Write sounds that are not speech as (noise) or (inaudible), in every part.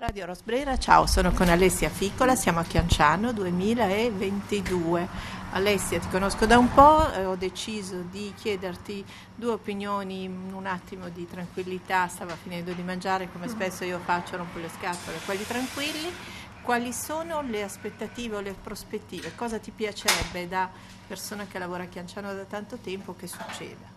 Radio Rosbrera, ciao, sono con Alessia Ficola, siamo a Chianciano 2022. Alessia, ti conosco da un po', eh, ho deciso di chiederti due opinioni in un attimo di tranquillità, stava finendo di mangiare come spesso io faccio, rompo le scatole, quelli tranquilli. Quali sono le aspettative o le prospettive? Cosa ti piacerebbe da persona che lavora a Chianciano da tanto tempo che succeda?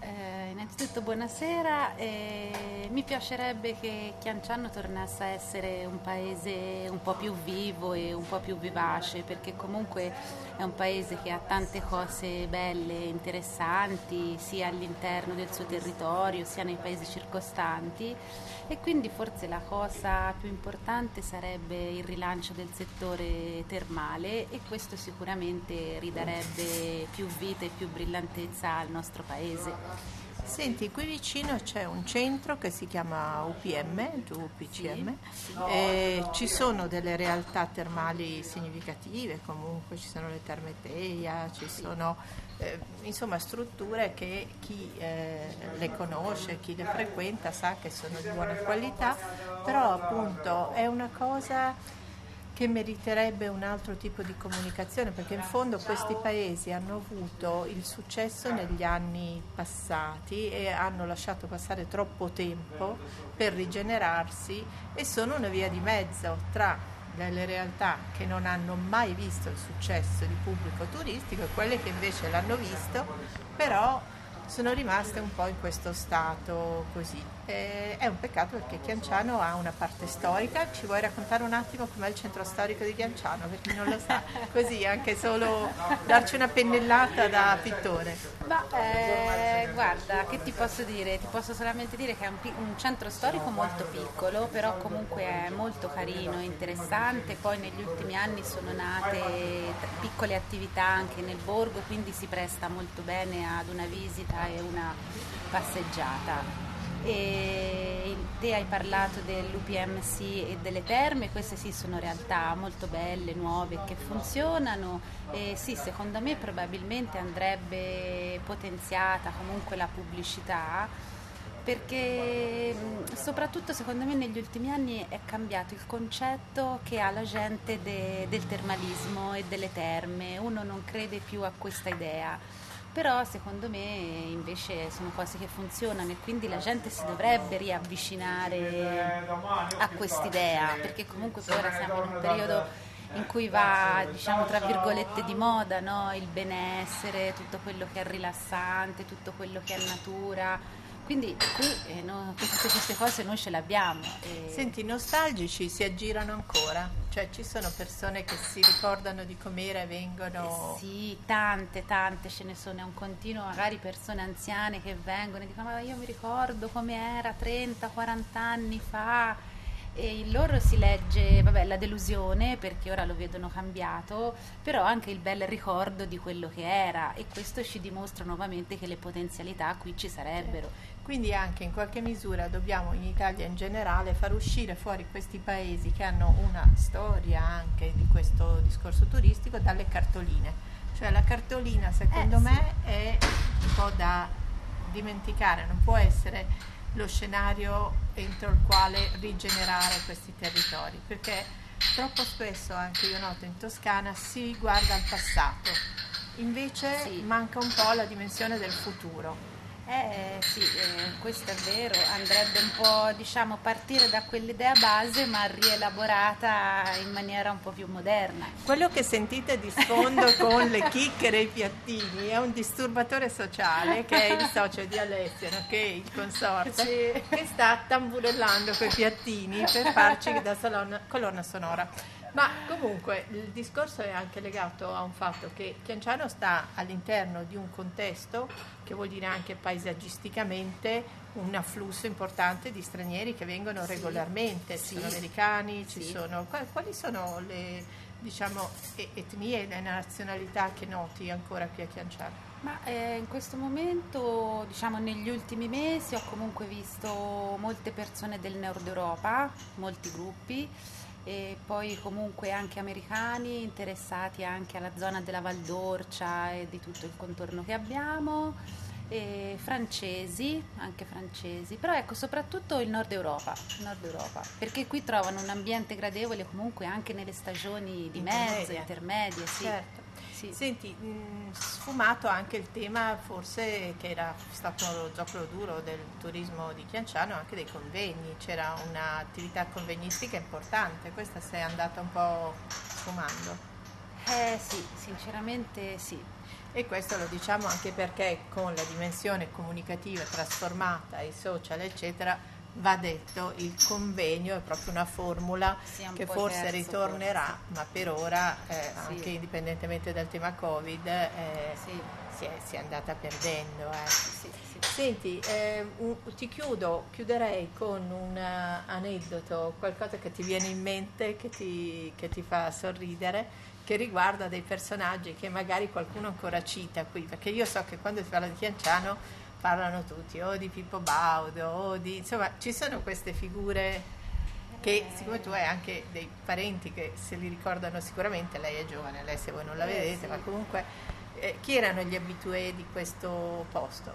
Eh, innanzitutto buonasera, eh, mi piacerebbe che Chianciano tornasse a essere un paese un po' più vivo e un po' più vivace perché comunque è un paese che ha tante cose belle, interessanti sia all'interno del suo territorio sia nei paesi circostanti e quindi forse la cosa più importante sarebbe il rilancio del settore termale e questo sicuramente ridarebbe più vita e più brillantezza al nostro paese. Senti, qui vicino c'è un centro che si chiama UPM, UPCM, sì, ci sono delle realtà termali significative, comunque ci sono le terme Teia, ci sono eh, insomma strutture che chi eh, le conosce, chi le frequenta sa che sono di buona qualità, però appunto è una cosa che meriterebbe un altro tipo di comunicazione, perché in fondo questi paesi hanno avuto il successo negli anni passati e hanno lasciato passare troppo tempo per rigenerarsi e sono una via di mezzo tra delle realtà che non hanno mai visto il successo di pubblico turistico e quelle che invece l'hanno visto, però sono rimaste un po' in questo stato così. E è un peccato perché Chianciano ha una parte storica, ci vuoi raccontare un attimo com'è il centro storico di Chianciano per chi non lo sa, (laughs) così anche solo darci una pennellata da pittore. Ma eh, guarda, che ti posso dire? Ti posso solamente dire che è un, un, centro storico molto piccolo, però comunque è molto carino, interessante, poi negli ultimi anni sono nate piccole attività anche nel borgo, quindi si presta molto bene ad una visita e una passeggiata. E te hai parlato dell'UPMC e delle terme, queste sì sono realtà molto belle, nuove, che funzionano. E sì, secondo me probabilmente andrebbe potenziata comunque la pubblicità perché soprattutto secondo me negli ultimi anni è cambiato il concetto che ha la gente de, del termalismo e delle terme, uno non crede più a questa idea però secondo me invece sono cose che funzionano e quindi la gente si dovrebbe riavvicinare a quest'idea perché comunque ora siamo in un periodo in cui va diciamo tra virgolette di moda no? il benessere, tutto quello che è rilassante, tutto quello che è natura quindi qui eh, no, tutte queste cose noi ce le abbiamo. E... Senti, nostalgici si aggirano ancora? Cioè ci sono persone che si ricordano di com'era e vengono... Eh sì, tante, tante ce ne sono, è un continuo, magari persone anziane che vengono e dicono ma io mi ricordo com'era 30, 40 anni fa e in loro si legge vabbè, la delusione perché ora lo vedono cambiato, però anche il bel ricordo di quello che era e questo ci dimostra nuovamente che le potenzialità qui ci sarebbero. Quindi anche in qualche misura dobbiamo in Italia in generale far uscire fuori questi paesi che hanno una storia anche di questo discorso turistico dalle cartoline. Cioè la cartolina secondo eh, me sì. è un po' da dimenticare, non può essere lo scenario entro il quale rigenerare questi territori, perché troppo spesso anche io noto in Toscana si guarda al passato, invece sì. manca un po' la dimensione del futuro. Eh sì, eh, questo è vero, andrebbe un po' diciamo partire da quell'idea base ma rielaborata in maniera un po' più moderna. Quello che sentite di sfondo (laughs) con le chicchere e i piattini è un disturbatore sociale che è il socio di Alessio, no? che è il consorte, sì. che sta tamburellando quei piattini per farci da salon- colonna sonora. Ma comunque il discorso è anche legato a un fatto che Chianciano sta all'interno di un contesto che vuol dire anche paesaggisticamente un afflusso importante di stranieri che vengono regolarmente, sì. ci sono americani, ci sì. sono, quali sono le diciamo, etnie e le nazionalità che noti ancora qui a Chianciano? Ma eh, in questo momento, diciamo negli ultimi mesi, ho comunque visto molte persone del nord Europa, molti gruppi e poi comunque anche americani interessati anche alla zona della Val d'Orcia e di tutto il contorno che abbiamo e francesi, anche francesi, però ecco soprattutto il nord Europa, nord Europa, perché qui trovano un ambiente gradevole comunque anche nelle stagioni di mezzo, intermedie, sì. Certo. Sì. Senti, mh, sfumato anche il tema forse che era stato lo zoccolo duro del turismo di Chianciano, anche dei convegni, c'era un'attività convegnistica importante, questa si è andata un po' sfumando. Eh sì, sinceramente sì. E questo lo diciamo anche perché con la dimensione comunicativa trasformata, i social eccetera, va detto, il convegno è proprio una formula sì, un che forse terzo, ritornerà, forse. ma per ora, eh, sì. anche indipendentemente dal tema Covid, eh, sì. si, è, si, è, andata perdendo. Eh. Senti, eh, un, ti chiudo, chiuderei con un uh, aneddoto, qualcosa che ti viene in mente, che ti, che ti fa sorridere che riguarda dei personaggi che magari qualcuno ancora cita qui, perché io so che quando si parla di Chianciano parlano tutti o di Pippo Baudo o di insomma ci sono queste figure che siccome tu hai anche dei parenti che se li ricordano sicuramente, lei è giovane, lei se voi non la eh, vedete, sì. ma comunque eh, chi erano gli abitué di questo posto?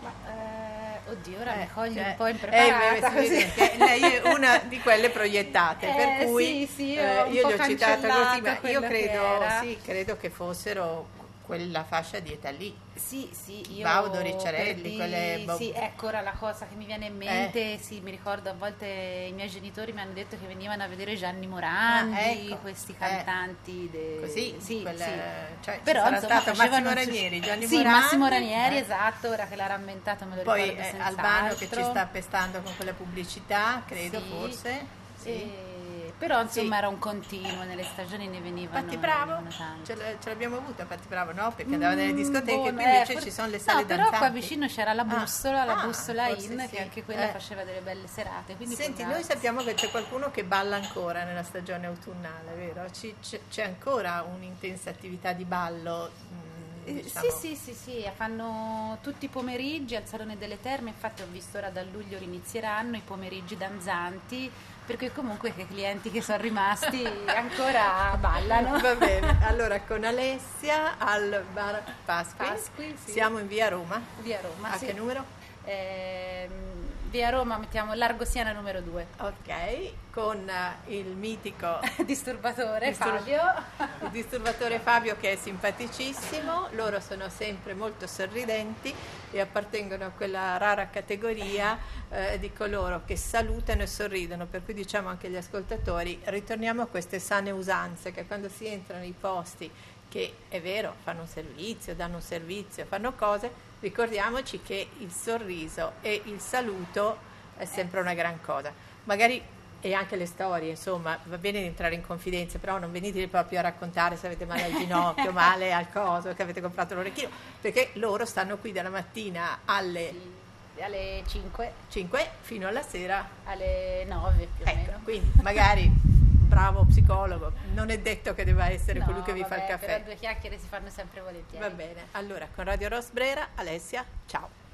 Ma, eh, oddio, ora eh, mi cogli cioè, un po' impreparata. Eh, lei è una di quelle proiettate, per eh, cui sì, sì, io, io li ho citate così, ma io credo, sì, credo che fossero quella fascia di età lì. Sì, sì, io Baudo, Ricciarelli, quelle bo- Sì, ecco ora la cosa che mi viene in mente, eh. sì, mi ricordo a volte i miei genitori mi hanno detto che venivano a vedere Gianni Morandi, ah, ecco. questi eh. cantanti eh. de... Così, sì, quella, sì. Cioè, Però insomma, stato Massimo Ranieri, Gianni sì, Morandi. Massimo Ranieri, eh. esatto, ora che l'ha rammentato me lo Poi ricordo Poi eh, Albano che ci sta pestando con quella pubblicità, credo sì. forse. Sì. E però insomma sì. era un continuo, nelle stagioni ne venivano. Patti Bravo? Ce, l'abbiamo avuto a Patti Bravo, no? Perché andava nelle mm, discoteche, mm, qui invece eh, ci sono le sale no, però qua vicino c'era la ah. bussola, ah, la bussola in, sì. che anche quella eh. faceva delle belle serate. Senti, noi sappiamo che c'è qualcuno che balla ancora nella stagione autunnale, vero? Ci, c'è ancora un'intensa attività di ballo mm, eh, Diciamo. Sì, sì, sì, sì, fanno tutti i pomeriggi al Salone delle Terme, infatti ho visto ora da luglio inizieranno i pomeriggi danzanti perché comunque i clienti che sono rimasti (laughs) ancora ballano. Va bene, allora con Alessia al bar Pasqui, Pasqui sì. siamo in via Roma. Via Roma, A sì. che numero? Eh, via Roma mettiamo Largo Siena numero 2. Ok, con uh, il mitico (laughs) disturbatore Distur- Fabio. il disturbatore Fabio che è simpaticissimo, loro sono sempre molto sorridenti e appartengono a quella rara categoria eh, di coloro che salutano e sorridono, per cui diciamo anche agli ascoltatori, ritorniamo a queste sane usanze che quando si entra nei posti che è vero, fanno un servizio, danno un servizio, fanno cose, ricordiamoci che il sorriso e il saluto è sempre una gran cosa. Magari e anche le storie, insomma, va bene di entrare in confidenza, però non venite proprio a raccontare se avete male al ginocchio, (laughs) male al coso, che avete comprato l'orecchino, perché loro stanno qui dalla mattina alle, sì, alle 5. 5 fino alla sera alle 9 più o ecco, meno. Quindi magari (laughs) bravo psicologo, non è detto che debba essere no, colui che vi vabbè, fa il caffè. Però due chiacchiere si fanno sempre volentieri. Va bene, allora con Radio Rosbrera, Alessia, ciao.